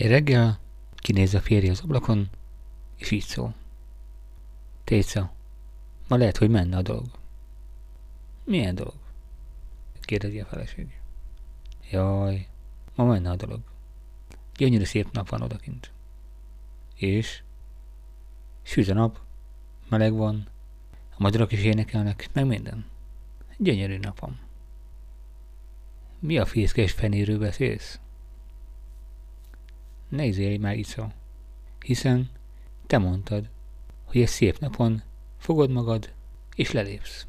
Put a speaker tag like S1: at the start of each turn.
S1: Egy reggel kinéz a férje az ablakon, és így szól. Téca, ma lehet, hogy menne a dolog. Milyen dolog? kérdezi a feleség. Jaj, ma menne a dolog. Gyönyörű szép nap van odakint. És? Süt a nap, meleg van, a madarak is énekelnek, meg minden. Gyönyörű napom. Mi a fészkes fenéről beszélsz? Ne izélj már Ica, hiszen te mondtad, hogy egy szép napon fogod magad és lelépsz.